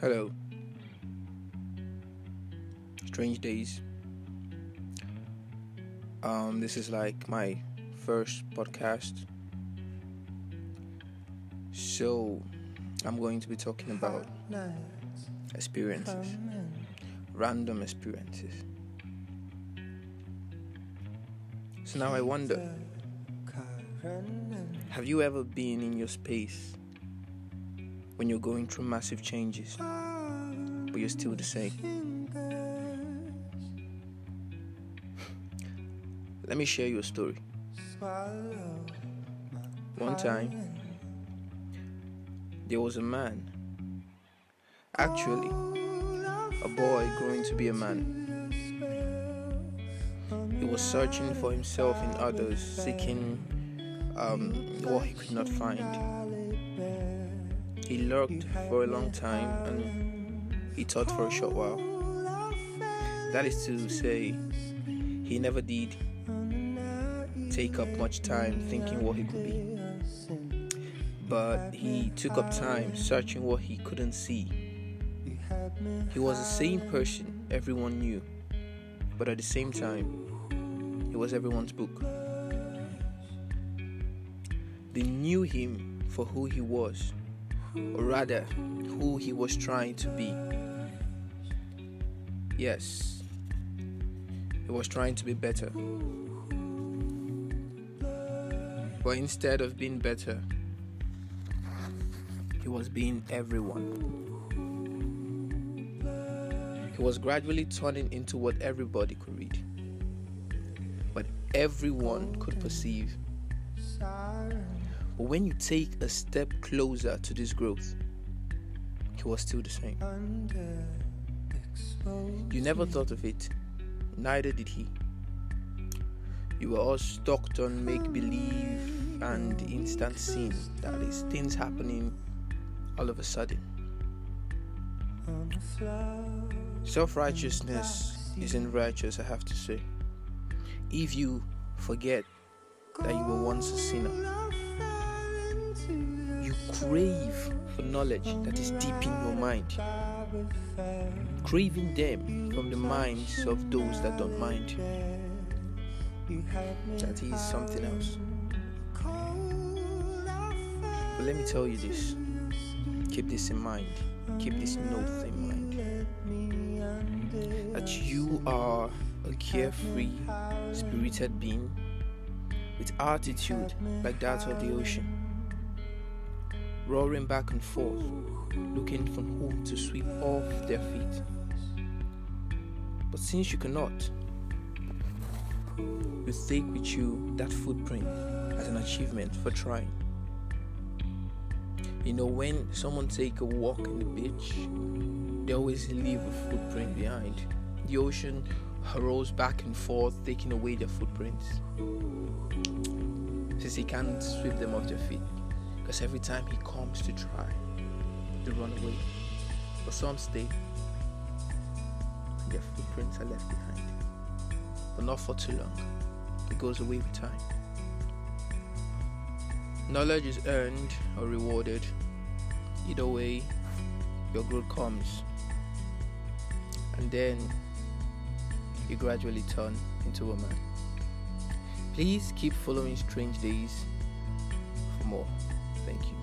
Hello. Strange days. Um, this is like my first podcast. So, I'm going to be talking about experiences, random experiences. So now I wonder have you ever been in your space when you're going through massive changes, but you're still the same? Let me share you a story. One time, there was a man, actually, a boy growing to be a man. He was searching for himself in others, seeking um, what he could not find. He lurked for a long time and he thought for a short while. That is to say, he never did take up much time thinking what he could be. But he took up time searching what he couldn't see. He was the same person everyone knew, but at the same time, he was everyone's book. They knew him for who he was, or rather, who he was trying to be. Yes, he was trying to be better. But instead of being better, he was being everyone. He was gradually turning into what everybody could read, but everyone could perceive. But when you take a step closer to this growth, he was still the same. You never thought of it, neither did he. You were all stuck on make believe and instant scene. That is, things happening all of a sudden. Self righteousness isn't righteous, I have to say. If you forget that you were once a sinner, you crave for knowledge that is deep in your mind, craving them from the minds of those that don't mind. That is something else. But let me tell you this. Keep this in mind, keep this note in mind. That you are a carefree, spirited being with attitude like that of the ocean, roaring back and forth, looking for whom to sweep off their feet. But since you cannot, you take with you that footprint as an achievement for trying. You know, when someone take a walk in the beach, they always leave a footprint behind. The ocean rolls back and forth, taking away their footprints. Since he can't sweep them off their feet, because every time he comes to try, they run away. But some stay, and their footprints are left behind. But not for too long, it goes away with time. Knowledge is earned or rewarded. Either way, your growth comes. And then you gradually turn into a man. Please keep following Strange Days for more. Thank you.